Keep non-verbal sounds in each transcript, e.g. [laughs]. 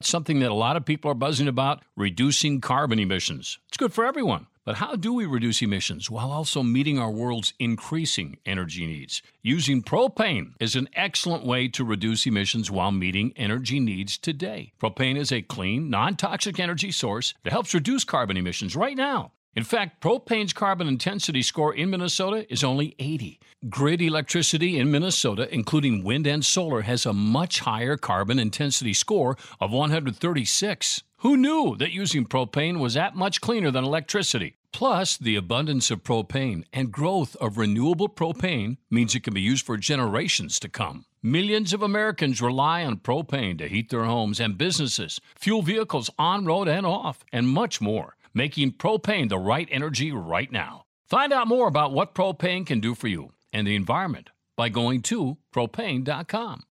Something that a lot of people are buzzing about reducing carbon emissions. It's good for everyone. But how do we reduce emissions while also meeting our world's increasing energy needs? Using propane is an excellent way to reduce emissions while meeting energy needs today. Propane is a clean, non toxic energy source that helps reduce carbon emissions right now. In fact, propane's carbon intensity score in Minnesota is only 80. Grid electricity in Minnesota, including wind and solar, has a much higher carbon intensity score of 136. Who knew that using propane was that much cleaner than electricity? Plus, the abundance of propane and growth of renewable propane means it can be used for generations to come. Millions of Americans rely on propane to heat their homes and businesses, fuel vehicles on road and off, and much more, making propane the right energy right now. Find out more about what propane can do for you and the environment by going to propane.com.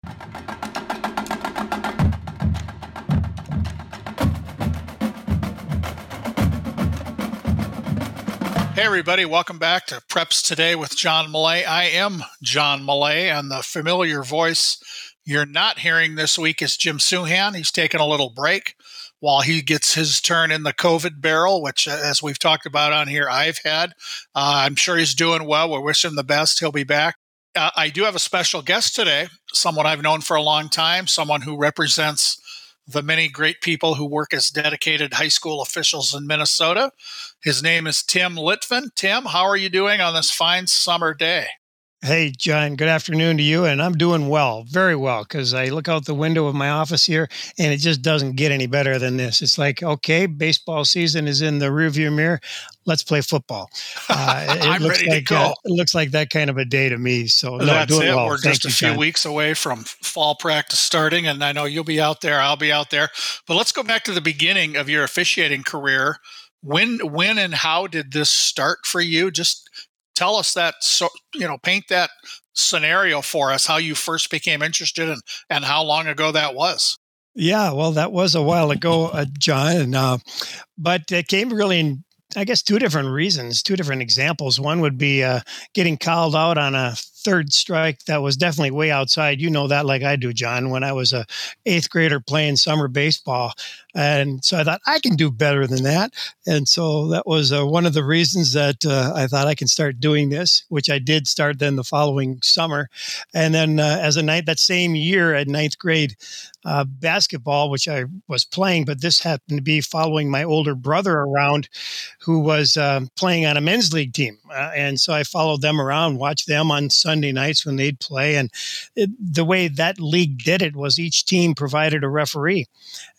Hey, everybody, welcome back to Preps Today with John Millea. I am John Millea, and the familiar voice you're not hearing this week is Jim Souhan. He's taking a little break while he gets his turn in the COVID barrel, which, uh, as we've talked about on here, I've had. Uh, I'm sure he's doing well. We wish him the best. He'll be back. Uh, I do have a special guest today, someone I've known for a long time, someone who represents the many great people who work as dedicated high school officials in Minnesota. His name is Tim Litfin. Tim, how are you doing on this fine summer day? Hey, John, good afternoon to you. And I'm doing well, very well, because I look out the window of my office here and it just doesn't get any better than this. It's like, okay, baseball season is in the rearview mirror. Let's play football. [laughs] Uh, I'm ready like, to go. Uh, it looks like that kind of a day to me. So, no, that's it. Well. We're Thank just a few John. weeks away from fall practice starting. And I know you'll be out there. I'll be out there. But let's go back to the beginning of your officiating career. When, when, and how did this start for you? Just tell us that so you know paint that scenario for us how you first became interested and and how long ago that was Yeah, well, that was a while ago, uh, John. And, uh, but it came really in, I guess, two different reasons, two different examples. One would be uh, getting called out on a third strike that was definitely way outside. You know that like I do, John, when I was a eighth grader playing summer baseball. And so I thought I can do better than that. And so that was uh, one of the reasons that uh, I thought I can start doing this, which I did start then the following summer. And then uh, as a night that same year at ninth grade uh, basketball, which I was playing, but this happened to be following my older brother around who was um, playing on a men's league team. Uh, and so I followed them around, watched them on Sunday nights when they'd play. And it, the way that league did it was each team provided a referee.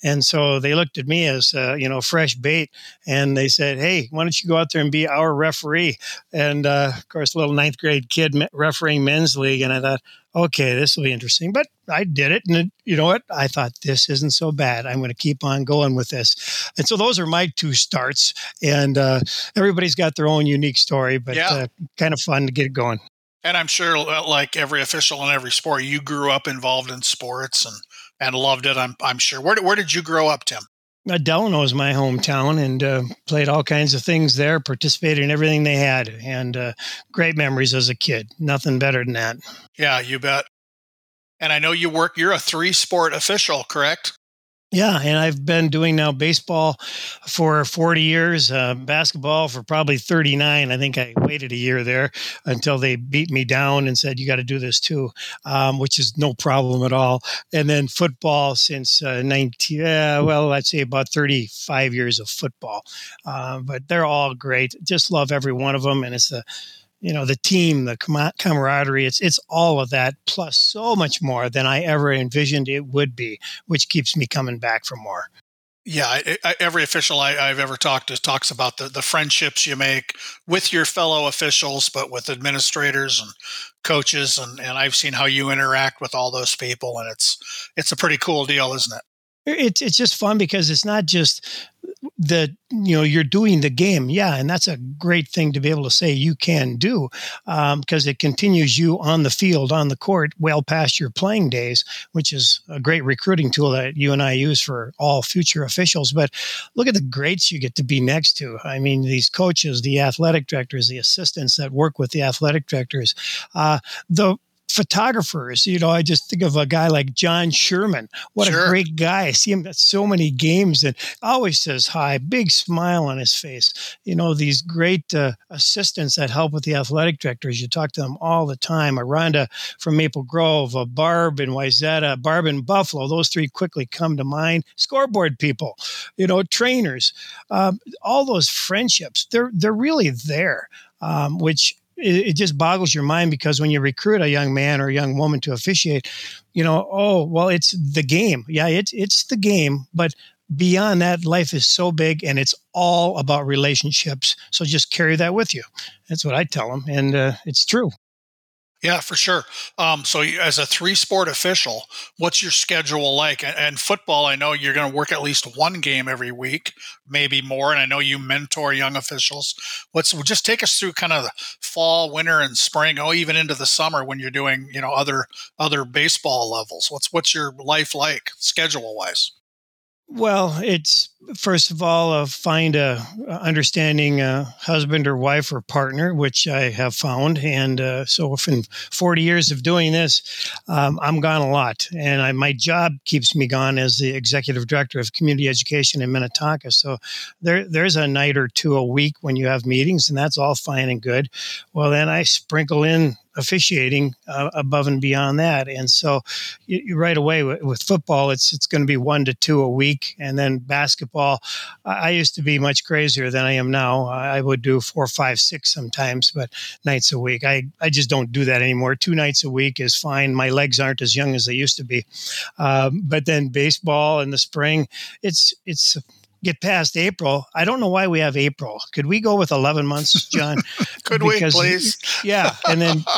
And so they looked at me as, uh, you know, fresh bait and they said, Hey, why don't you go out there and be our referee? And uh, of course, a little ninth grade kid refereeing men's league. And I thought, okay, this will be interesting. But I did it. And it, you know what? I thought this isn't so bad. I'm going to keep on going with this. And so those are my two starts. And uh, everybody's got their own unique story, but Yeah. uh, kind of fun to get going. And i'm sure uh, like every official in every sport you grew up involved in sports and and loved it i'm, I'm sure where, did- where did you grow up tim Uh, Delano is my hometown and uh, played all kinds of things there, participated in everything they had, and uh, great memories as a kid. Nothing better than that. yeah you bet and i know you work you're a three sport official correct Yeah, and I've been doing now baseball for 40 years, uh, basketball for probably 39. I think I waited a year there until they beat me down and said, you got to do this too, um, which is no problem at all. And then football since uh, 19, uh, well, I'd say about 35 years of football. Uh, but they're all great. Just love every one of them. And it's the, you know the team the com- camaraderie it's it's all of that plus so much more than i ever envisioned it would be which keeps me coming back for more. Yeah I, I, every official I, i've ever talked to talks about the, the friendships you make with your fellow officials but with administrators and coaches and, and i've seen how you interact with all those people and it's it's a pretty cool deal isn't it it's it's just fun because it's not just the you know you're doing the game. Yeah and that's a great thing to be able to say you can do because it continues you on the field on the court well past your playing days which is a great recruiting tool that you and i use for all future officials. But look at the greats you get to be next to. I mean these coaches the athletic directors the assistants that work with the athletic directors uh, the photographers. You know, I just think of a guy like John Sherman. What sure. a great guy. I see him at so many games and always says hi, big smile on his face. You know, these great uh, assistants that help with the athletic directors. You talk to them all the time. Aranda from Maple Grove, uh, Barb in Wayzata, Barb in Buffalo. Those three quickly come to mind. Scoreboard people, you know, trainers, um, all those friendships. They're they're really there. Um, which it, it, just boggles your mind because when you recruit a young man or a young woman to officiate, you know, oh well, it's the game. Yeah, it's it's the game, but beyond that, life is so big and it's all about relationships. So just carry that with you. That's what I tell them, and uh, it's true. Yeah, for sure. Um, so, as a three sport official, what's your schedule like? And, and football, I know you're going to work at least one game every week, maybe more. And I know you mentor young officials. What's just take us through kind of the fall, winter, and spring, oh, even into the summer when you're doing you know other other baseball levels. What's what's your life like schedule wise? Well, it's first of all uh, find a understanding uh, husband or wife or partner, which I have found, and uh, so in 40 years of doing this, um, I'm gone a lot, and I, my job keeps me gone as the executive director of community education in Minnetonka. So there, there's a night or two a week when you have meetings, and that's all fine and good. Well, then I sprinkle in officiating uh, above and beyond that. And so, you, you right away with, with, football, it's it's going to be one to two a week, and then basketball. I, I, used to be much crazier than I am now. I would do four, five, six sometimes, but nights a week. I I just don't do that anymore. Two nights a week is fine. My legs aren't as young as they used to be. Um, but then baseball in the spring, it's it's get past April. I don't know why we have April. Could we go with 11 months, John? [laughs] Could because, we, please? [laughs] yeah. And then [laughs]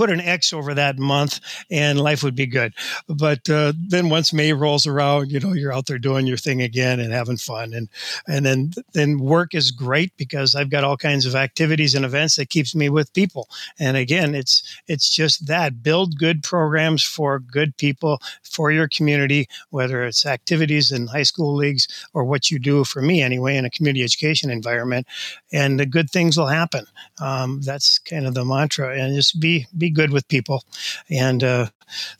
put an X over that month and life would be good. But uh, then once May rolls around, you know, you're out there doing your thing again and having fun. And, and then, then work is great because I've got all kinds of activities and events that keeps me with people. And again, it's, it's just that build good programs for good people for your community, whether it's activities in high school leagues or what you do for me anyway, in a community education environment, and the good things will happen. Um, that's kind of the mantra, and just be be good with people. And uh,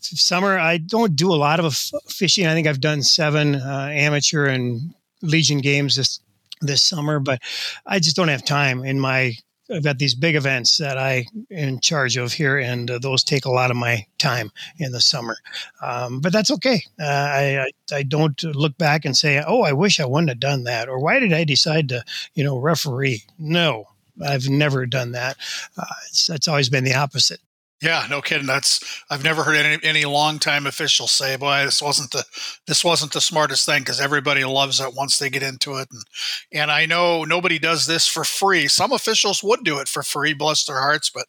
summer, I don't do a lot of fishing. I think I've done seven uh, amateur and Legion games this this summer, but I just don't have time in my I've got these big events that I in charge of here, and uh, those take a lot of my time in the summer. Um, but that's okay. Uh, I, I, I don't look back and say, "Oh, I wish I wouldn't have done that," or "Why did I decide to, you know, referee?" No, I've never done that. Uh, it's, it's always been the opposite. Yeah, no kidding. That's I've never heard any any longtime officials say, "Boy, this wasn't the this wasn't the smartest thing," because everybody loves it once they get into it. And and I know nobody does this for free. Some officials would do it for free, bless their hearts, but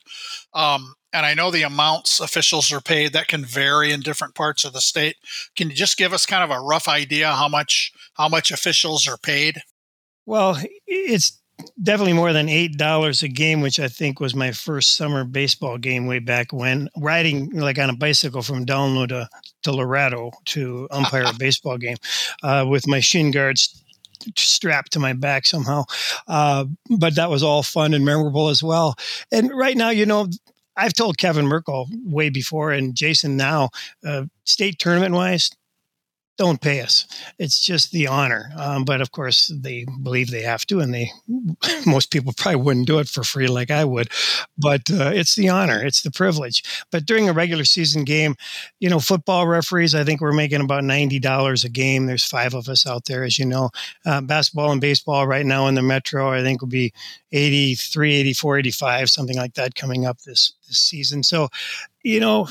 um, and I know the amounts officials are paid that can vary in different parts of the state. Can you just give us kind of a rough idea how much how much officials are paid? Well, it's definitely more than eight dollars a game, which I think was my first summer baseball game way back when. Riding like on a bicycle from Delano to, to Loretto to umpire a [laughs] baseball game uh, with my shin guards strapped to my back somehow. Uh, but that was all fun and memorable as well. And right now, you know, I've told Kevin Merkel way before and Jason now, uh, state tournament wise, don't pay us. It's just the honor. Um, but of course, they believe they have to, and they [laughs] most people probably wouldn't do it for free like I would. But uh, it's the honor, it's the privilege. But during a regular season game, you know, football referees, I think we're making about ninety dollars a game. There's five of us out there, as you know. Uh, basketball and baseball right now in the metro, I think will be 83, 84, 85, something like that coming up this this season. So, you know,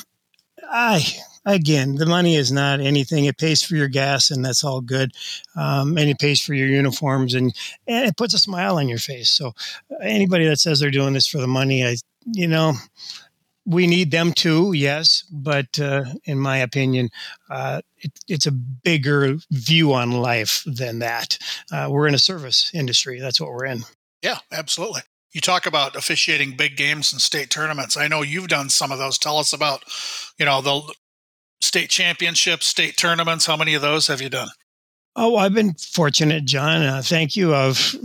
I again, the money is not anything. It pays for your gas, and that's all good. Um, and it pays for your uniforms, and, and it puts a smile on your face. So, anybody that says they're doing this for the money, I, you know, we need them too, yes. But uh, in my opinion, uh, it, it's a bigger view on life than that. Uh, we're in a service industry. That's what we're in. Yeah, absolutely. You talk about officiating big games and state tournaments. I know you've done some of those. Tell us about, you know, the state championships, state tournaments. How many of those have you done? Oh, I've been fortunate, John. Uh, thank you. Of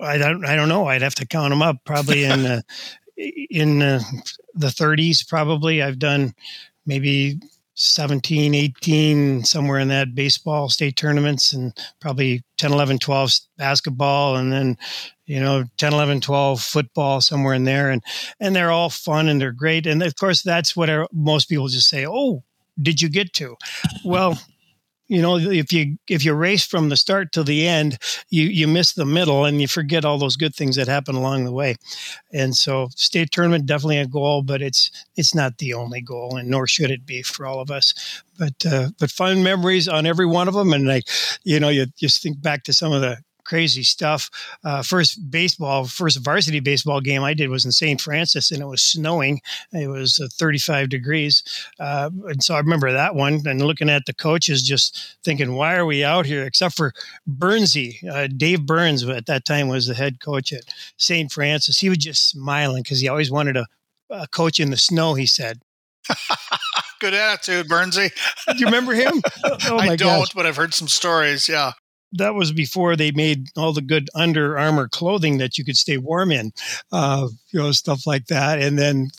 I don't, I don't know. I'd have to count them up. Probably in, [laughs] uh, in uh, the 30s, probably. I've done maybe 17, 18, somewhere in that baseball state tournaments, and probably 10, 11, 12 basketball, and then, you know, 10, 11, 12 football, somewhere in there. And, and they're all fun and they're great. And of course, that's what our, most people just say, oh, did you get to? Well, you know if you if you race from the start to the end you you miss the middle and you forget all those good things that happen along the way. And so state tournament definitely a goal but it's it's not the only goal and nor should it be for all of us. But uh, but fun memories on every one of them and like you know you just think back to some of the crazy stuff. Uh, first baseball, first varsity baseball game I did was in St. Francis, and it was snowing. It was uh, 35 degrees, uh, and so I remember that one. And looking at the coaches, just thinking, "Why are we out here?" Except for Burnsy, uh, Dave Burns, at that time was the head coach at St. Francis. He was just smiling because he always wanted to coach in the snow. He said. [laughs] Good attitude, Burnsy. Do you remember him? [laughs] Oh, I don't, gosh. but I've heard some stories. Yeah that was before they made all the good Under Armour clothing that you could stay warm in, uh, you know, stuff like that. And then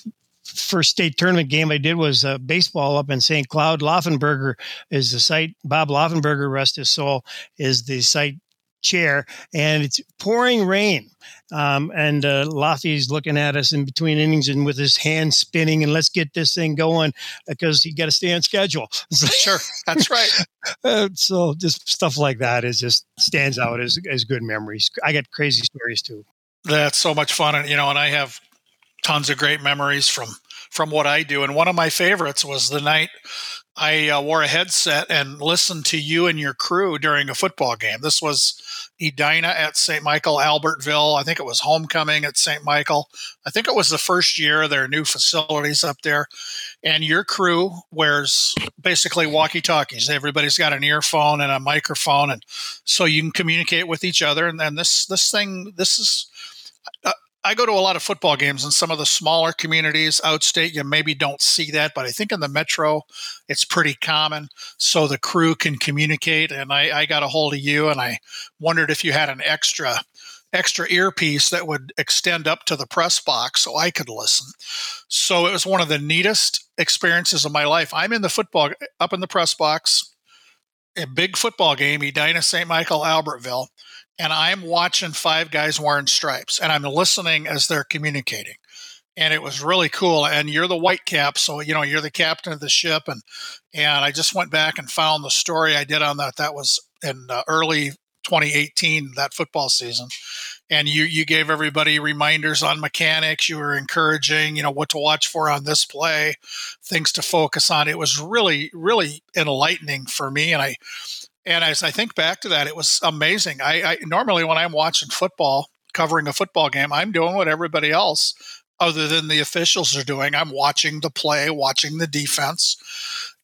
first state tournament game I did was uh, baseball up in St. Cloud. Laufenberger is the site. Bob Laufenberger, rest his soul, is the site chair, and it's pouring rain. Um, and uh, Laffy's looking at us in between innings and with his hand spinning, and let's get this thing going because he got to stay on schedule. [laughs] sure, that's right. uh, so just stuff like that is just stands out as as good memories. I got crazy stories too. That's so much fun, and you know, and I have tons of great memories from from what I do. And one of my favorites was the night I uh, wore a headset and listened to you and your crew during a football game. This was Edina at St. Michael, Albertville. I think it was homecoming at St. Michael. I think it was the first year of their new facilities up there. And your crew wears basically walkie talkies. Everybody's got an earphone and a microphone, and so you can communicate with each other. And then this this thing this is uh, I go to a lot of football games in some of the smaller communities outstate. You maybe don't see that, but I think in the metro, it's pretty common. So the crew can communicate. And I, I got a hold of you, and I wondered if you had an extra extra earpiece that would extend up to the press box so I could listen. So it was one of the neatest experiences of my life. I'm in the football up in the press box, a big football game, Edina St. Michael Albertville and I'm watching five guys wearing stripes and I'm listening as they're communicating. And it was really cool. And you're the white cap, so you know you're the captain of the ship. And and I just went back and found the story I did on that. That was in uh, early 2018, that football season. And you you gave everybody reminders on mechanics. You were encouraging, you know, what to watch for on this play, things to focus on. It was really really enlightening for me. And I and as I think back to that, it was amazing. I, I normally when I'm watching football, covering a football game, I'm doing what everybody else other than the officials are doing. I'm watching the play, watching the defense,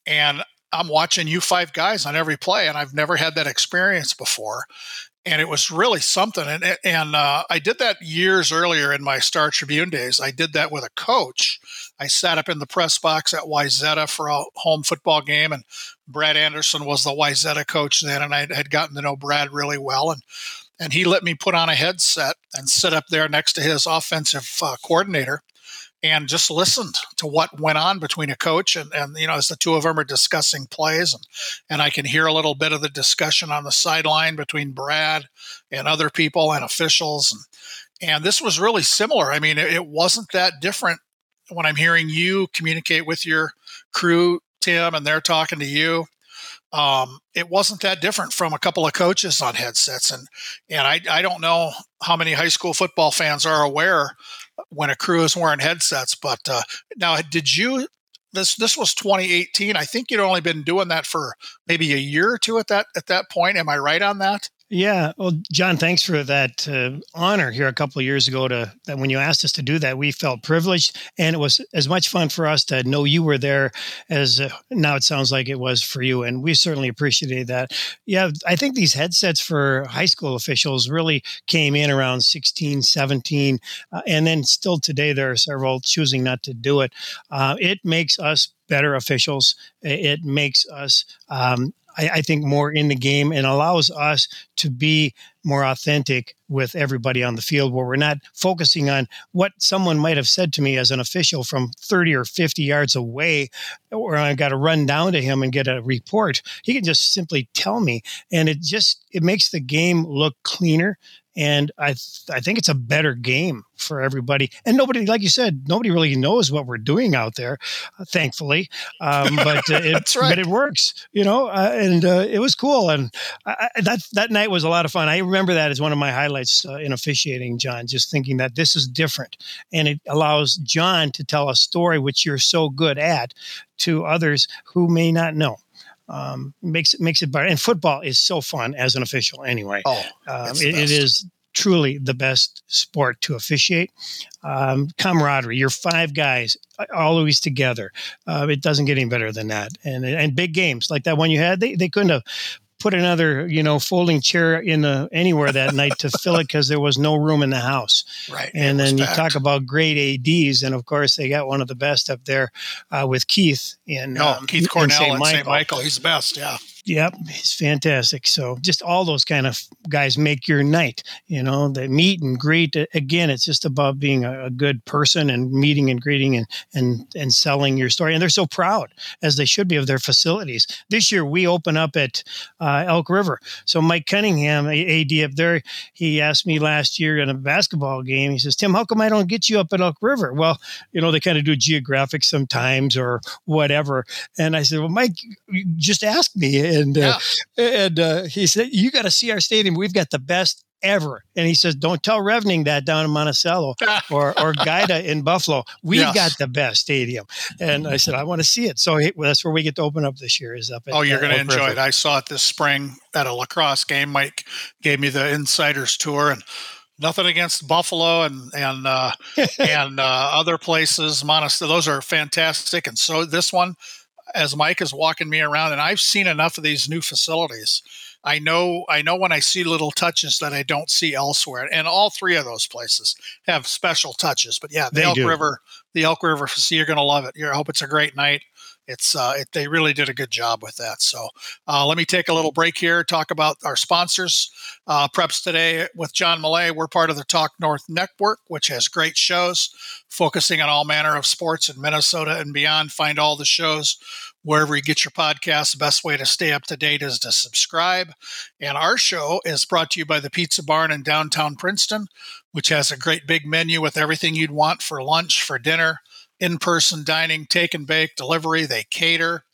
and I'm watching you five guys on every play, and I've never had that experience before and it was really something. And and uh, I did that years earlier in my Star Tribune days. I did that with a coach. I sat up in the press box at Wayzata for a home football game, and Brad Anderson was the Wayzata coach then, and I had gotten to know Brad really well, and and he let me put on a headset and sit up there next to his offensive uh, coordinator and just listened to what went on between a coach and, and you know as the two of them are discussing plays and and I can hear a little bit of the discussion on the sideline between Brad and other people and officials and and this was really similar. I mean, it, it wasn't that different when I'm hearing you communicate with your crew, Tim, and they're talking to you. Um, it wasn't that different from a couple of coaches on headsets, and and I I don't know how many high school football fans are aware when a crew is wearing headsets. But uh, now, did you? This this was 2018. I think you'd only been doing that for maybe a year or two at that at that point. Am I right on that? Yeah, well, John, thanks for that uh, honor here a couple of years ago. To that when you asked us to do that, we felt privileged, and it was as much fun for us to know you were there as uh, now it sounds like it was for you, and we certainly appreciated that. Yeah, I think these headsets for high school officials really came in around 16, 17, uh, and then still today there are several choosing not to do it. Uh, it makes us better officials. It makes us um, I, I, think more in the game and allows us to be more authentic with everybody on the field where we're not focusing on what someone might have said to me as an official from 30 or 50 yards away or I got to run down to him and get a report. He can just simply tell me and it just it makes the game look cleaner and I th- I think it's a better game for everybody. And nobody, like you said, nobody really knows what we're doing out there, uh, thankfully. Um, [laughs] but uh, it, right. but it works, you know. Uh, and uh, it was cool, and I, that that night was a lot of fun. I remember that as one of my highlights uh, in officiating, John. Just thinking that this is different, and it allows John to tell a story which you're so good at to others who may not know um, makes it makes it better. And football is so fun as an official, anyway. Oh, um, it, it is truly the best sport to officiate. Um, camaraderie, you're five guys always together. Uh, it doesn't get any better than that. And and big games like that one you had, they, they couldn't have put another you know folding chair in the, anywhere that night to fill it because there was no room in the house. Right and then you talk about great ads and of course they got one of the best up there uh, with keith in oh, um, keith cornell in st michael he's the best yeah Yep, he's fantastic. So just all those kind of guys make your night. You know, they meet and greet. Again, it's just about being a, a, good person and meeting and greeting and and and selling your story. And they're so proud, as they should be, of their facilities. This year we open up at uh, Elk River. So Mike Cunningham, AD up there, he asked me last year in a basketball game. He says, "Tim, how come I don't get you up at Elk River?" Well, you know, they kind of do geographic sometimes or whatever. And I said, "Well, Mike, just ask me." And uh, and uh, he said, "You got to see our stadium. We've got the best ever." And he says, "Don't tell Revening that down in Monticello [laughs] or or Guida in Buffalo. We've yes. got the best stadium." And I said, "I want to see it." So he, well, that's where we get to open up this year. Is up. At, oh, you're going to enjoy River. it. I saw it this spring at a lacrosse game. Mike gave me the insiders tour and nothing against Buffalo and and uh, [laughs] and uh, other places. Monticello, those are fantastic. And so this one, as Mike is walking me around, and I've seen enough of these new facilities. I know I know when I see little touches that I don't see elsewhere, and all three of those places have special touches. But yeah, the they Elk do. River, the Elk River, see, you're going to love it. I hope it's a great night it's uh, it, they really did a good job with that. So uh, let me take a little break here, talk about our sponsors. Uh, Preps today with John Millea. We're part of the Talk North Network, which has great shows focusing on all manner of sports in Minnesota and beyond. Find all the shows wherever you get your podcasts. The best way to stay up to date is to subscribe. And our show is brought to you by the Pizza Barn in downtown Princeton, which has a great big menu with everything you'd want for lunch, for dinner in person dining, take and bake, delivery. They cater.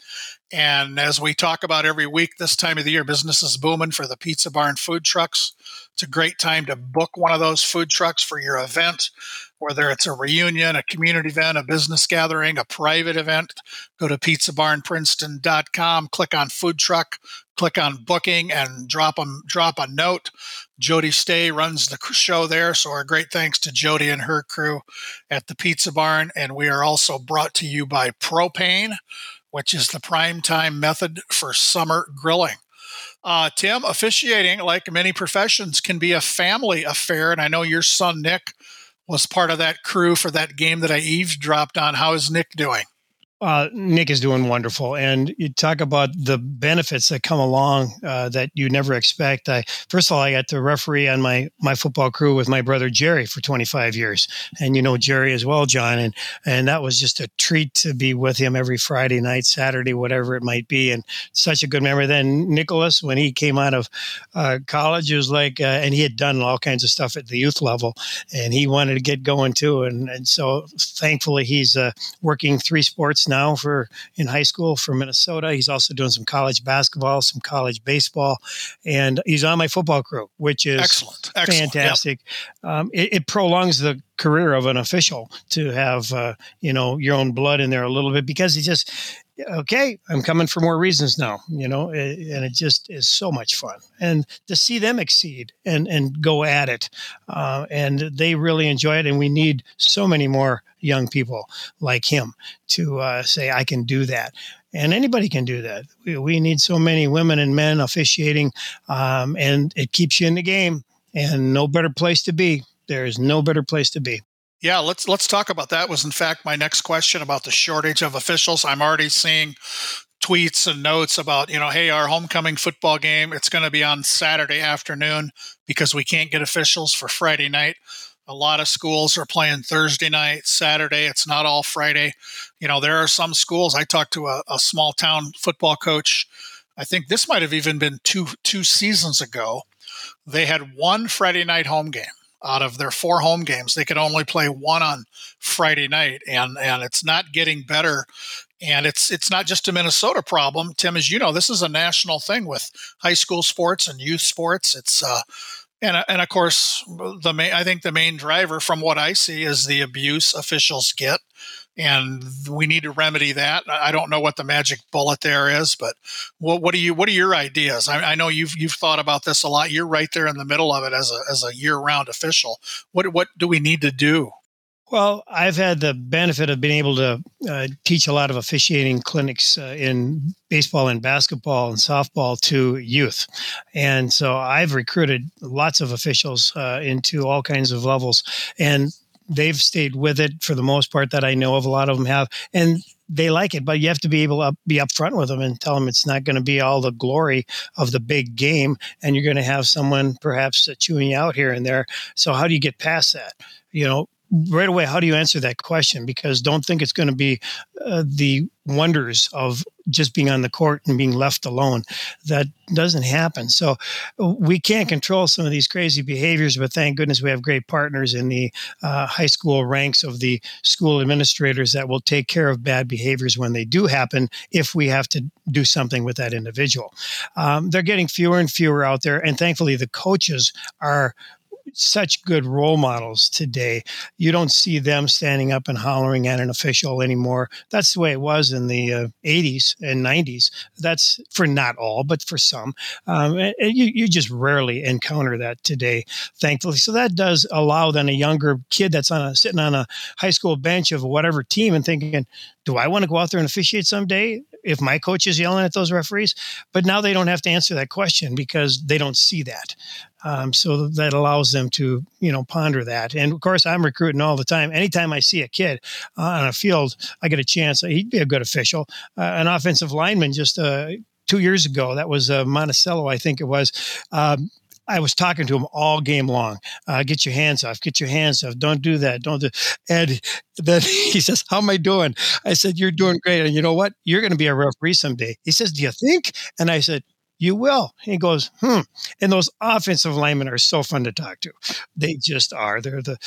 And as we talk about every week, this time of the year, business is booming for the Pizza Barn food trucks. It's a great time to book one of those food trucks for your event, whether it's a reunion, a community event, a business gathering, a private event. Go to pizzabarnprinceton.com, click on food truck, click on booking, and drop them drop a note. Jody Stay runs the show there, so our great thanks to Jody and her crew at the Pizza Barn. And we are also brought to you by Propane which is the prime time method for summer grilling. Uh, Tim, officiating, like many professions, can be a family affair. And I know your son, Nick, was part of that crew for that game that I eavesdropped on. How is Nick doing? Uh, Nick is doing wonderful, and you talk about the benefits that come along uh, that you never expect. I first of all, I got to referee on my my football crew with my brother Jerry for 25 years, and you know Jerry as well, John, and and that was just a treat to be with him every Friday night, Saturday, whatever it might be, and such a good memory. Then Nicholas, when he came out of uh, college, was like, uh, and he had done all kinds of stuff at the youth level, and he wanted to get going too, and and so thankfully he's uh, working three sports now for in high school for Minnesota. He's also doing some college basketball, some college baseball, and he's on my football crew, which is excellent, excellent. fantastic. Yep. Um, it, it, prolongs the career of an official to have uh, you know your own blood in there a little bit because he just okay, I'm coming for more reasons now, you know, and it just is so much fun. And to see them exceed and, and go at it, uh, and they really enjoy it. And we need so many more young people like him to uh, say, I can do that. And anybody can do that. We, we need so many women and men officiating, um, and it keeps you in the game. And no better place to be. There is no better place to be. Yeah, let's let's talk about that. Was in fact my next question about the shortage of officials. I'm already seeing tweets and notes about, you know, hey, our homecoming football game, it's going to be on Saturday afternoon because we can't get officials for Friday night. A lot of schools are playing Thursday night, Saturday. It's not all Friday. You know, there are some schools. I talked to a, a small town football coach. I think this might have even been two two seasons ago. They had one Friday night home game out of their four home games. They could only play one on Friday night, and and it's not getting better. And it's it's not just a Minnesota problem, Tim. As you know, this is a national thing with high school sports and youth sports. It's uh, and and of course the main I think the main driver from what I see is the abuse officials get and we need to remedy that. I don't know what the magic bullet there is, but what, what are you what are your ideas? I, I, know you've you've thought about this a lot. You're right there in the middle of it as a as a year round official. What what do we need to do? Well, I've had the benefit of being able to uh, teach a lot of officiating clinics uh, in baseball and basketball and softball to youth. And so I've recruited lots of officials uh, into all kinds of levels. And they've stayed with it for the most part that I know of. A lot of them have, and they like it. But you have to be able to be upfront with them and tell them it's not going to be all the glory of the big game, and you're going to have someone perhaps chewing out here and there. So how do you get past that? You know, right away how do you answer that question? Because don't think it's going to be uh, the wonders of just being on the court and being left alone. That doesn't happen. So we can't control some of these crazy behaviors but thank goodness we have great partners in the uh, high school ranks of the school administrators that will take care of bad behaviors when they do happen if we have to do something with that individual. Um, they're getting fewer and fewer out there and thankfully the coaches are such good role models today. You don't see them standing up and hollering at an official anymore. That's the way it was in the uh, 80s and 90s. That's for not all, but for some. Um, and you, you just rarely encounter that today, thankfully. So that does allow then a younger kid that's on a, sitting on a high school bench of whatever team and thinking, do I want to go out there and officiate someday? if my coach is yelling at those referees. But now they don't have to answer that question because they don't see that. Um, so that allows them to, you know, ponder that. And of course, I'm recruiting all the time. Anytime I see a kid uh, on a field, I get a chance. He'd be a good official. Uh, an offensive lineman just uh, two years ago, that was uh, Monticello, I think it was. Um, I was talking to him all game long. Uh, get your hands off. Get your hands off. Don't do that. Don't do. And then [laughs] he says, "How am I doing?" I said, "You're doing great." And you know what? You're going to be a referee someday. He says, "Do you think?" And I said, you will. He goes, hmm. And those offensive linemen are so fun to talk to. They just are. They're the,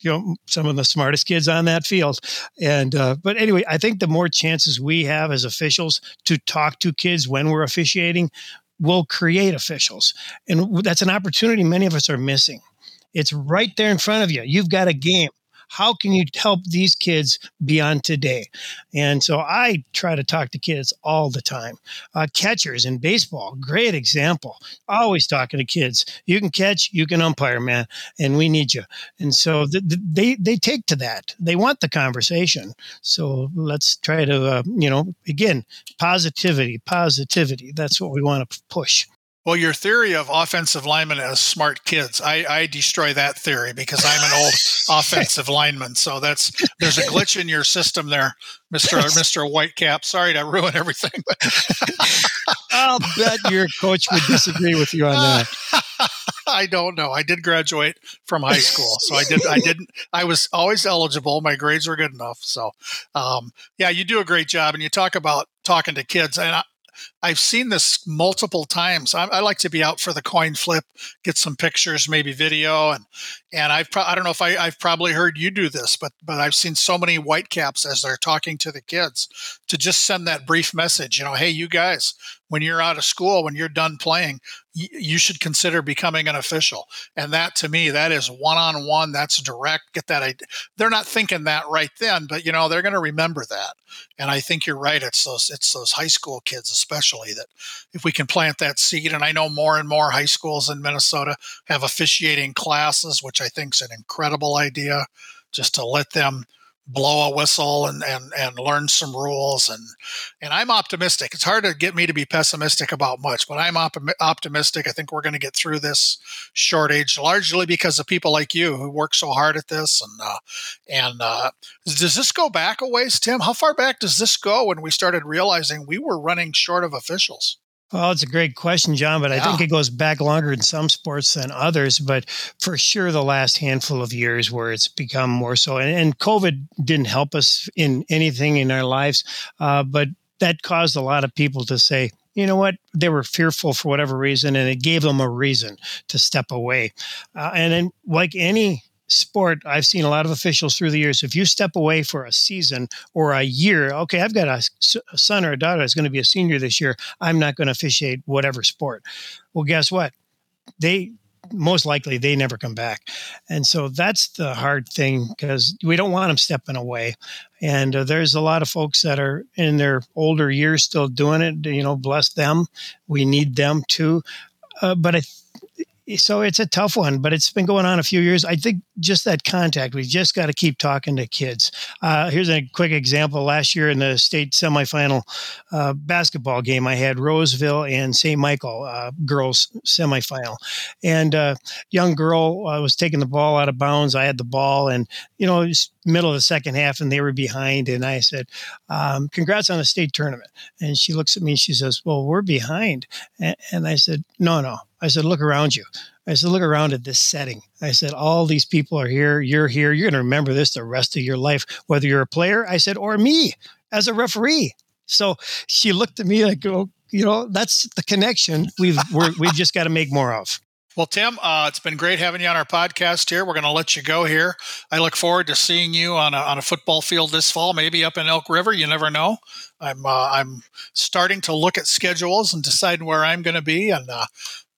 you know, some of the smartest kids on that field. And, uh, but anyway, I think the more chances we have as officials to talk to kids when we're officiating, will create officials. And that's an opportunity many of us are missing. It's right there in front of you. You've got a game. How can you help these kids beyond today? And so I try to talk to kids all the time. Uh, catchers in baseball, great example. Always talking to kids. You can catch, you can umpire, man, and we need you. And so th- th- they they take to that. They want the conversation. So let's try to, uh, you know, again, positivity, positivity. That's what we want to push. Well, your theory of offensive linemen as smart kids, I, I destroy that theory because I'm an old [laughs] offensive lineman. So that's there's a glitch in your system there, Mister Mister Whitecap. Sorry to ruin everything. [laughs] I'll bet your coach would disagree with you on [laughs] that. I don't know. I did graduate from high school, so I did. I didn't. I was always eligible. My grades were good enough. So, um, yeah, you do a great job, and you talk about talking to kids. And I, I've seen this multiple times. I, I, like to be out for the coin flip, get some pictures, maybe video, and and I've pro- I don't know if I, I've probably heard you do this, but but I've seen so many whitecaps as they're talking to the kids to just send that brief message. You know, hey, you guys, when you're out of school, when you're done playing, y- you should consider becoming an official. And that to me, that is one on one. That's direct. Get that idea. They're not thinking that right then, but you know they're going to remember that. And I think you're right. It's those it's those high school kids especially that if we can plant that seed. And I know more and more high schools in Minnesota have officiating classes, which I think is an incredible idea. Just to let them blow a whistle and, and, and learn some rules. And, and I'm optimistic. It's hard to get me to be pessimistic about much, but I'm op- optimistic. I think we're going to get through this shortage largely because of people like you who work so hard at this. And, uh, and, uh, does this go back a ways, Tim? How far back does this go when we started realizing we were running short of officials? Well, it's a great question, John, but yeah. I think it goes back longer in some sports than others. But for sure, the last handful of years where it's become more so, and, and COVID didn't help us in anything in our lives, uh, but that caused a lot of people to say, you know what they were fearful for whatever reason and it gave them a reason to step away uh, and then like any sport, I've seen a lot of officials through the years. If you step away for a season or a year, okay, I've got a, a son or a daughter that's going to be a senior this year. I'm not going to officiate whatever sport. Well, guess what? They most likely they never come back. And so that's the hard thing because we don't want them stepping away. And uh, there's a lot of folks that are in their older years still doing it. You know, bless them. We need them too. Uh, but I so it's a tough one, but it's been going on a few years. I think just that contact, we just got to keep talking to kids. Uh, here's a quick example. Last year in the state semifinal uh, basketball game, I had Roseville and St. Michael uh, girls semifinal, and a uh, young girl uh, was taking the ball out of bounds. I had the ball, and you know, middle of the second half, and they were behind. And I said, um, "Congrats on the state tournament." And she looks at me and she says, "Well, we're behind," and, and I said, "No, no." I said, look around you. I said, look around at this setting. I said, all these people are here. You're here. You're going to remember this the rest of your life, whether you're a player, I said, or me as a referee. So she looked at me like, oh, you know, that's the connection we've we have just got to make more of. Well, Tim, uh, it's been great having you on our podcast here. We're going to let you go here. I look forward to seeing you on a, on a football field this fall, maybe up in Elk River. You never know. I'm uh, I'm starting to look at schedules and deciding where I'm going to be, and uh,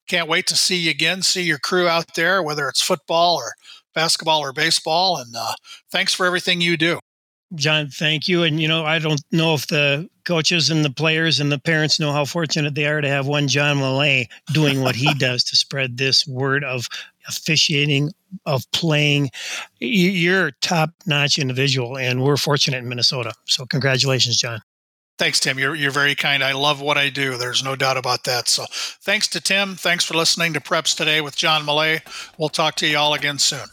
can't wait to see you again, see your crew out there, whether it's football or basketball or baseball. And uh, thanks for everything you do. John, thank you. And, you know, I don't know if the coaches and the players and the parents know how fortunate they are to have one John Millea doing what he [laughs] does to spread this word of officiating, of playing. You're a top notch individual, and we're fortunate in Minnesota. So, congratulations, John. Thanks, Tim. You're, you're very kind. I love what I do. There's no doubt about that. So thanks to Tim. Thanks for listening to Preps Today with John Millea. We'll talk to you all again soon.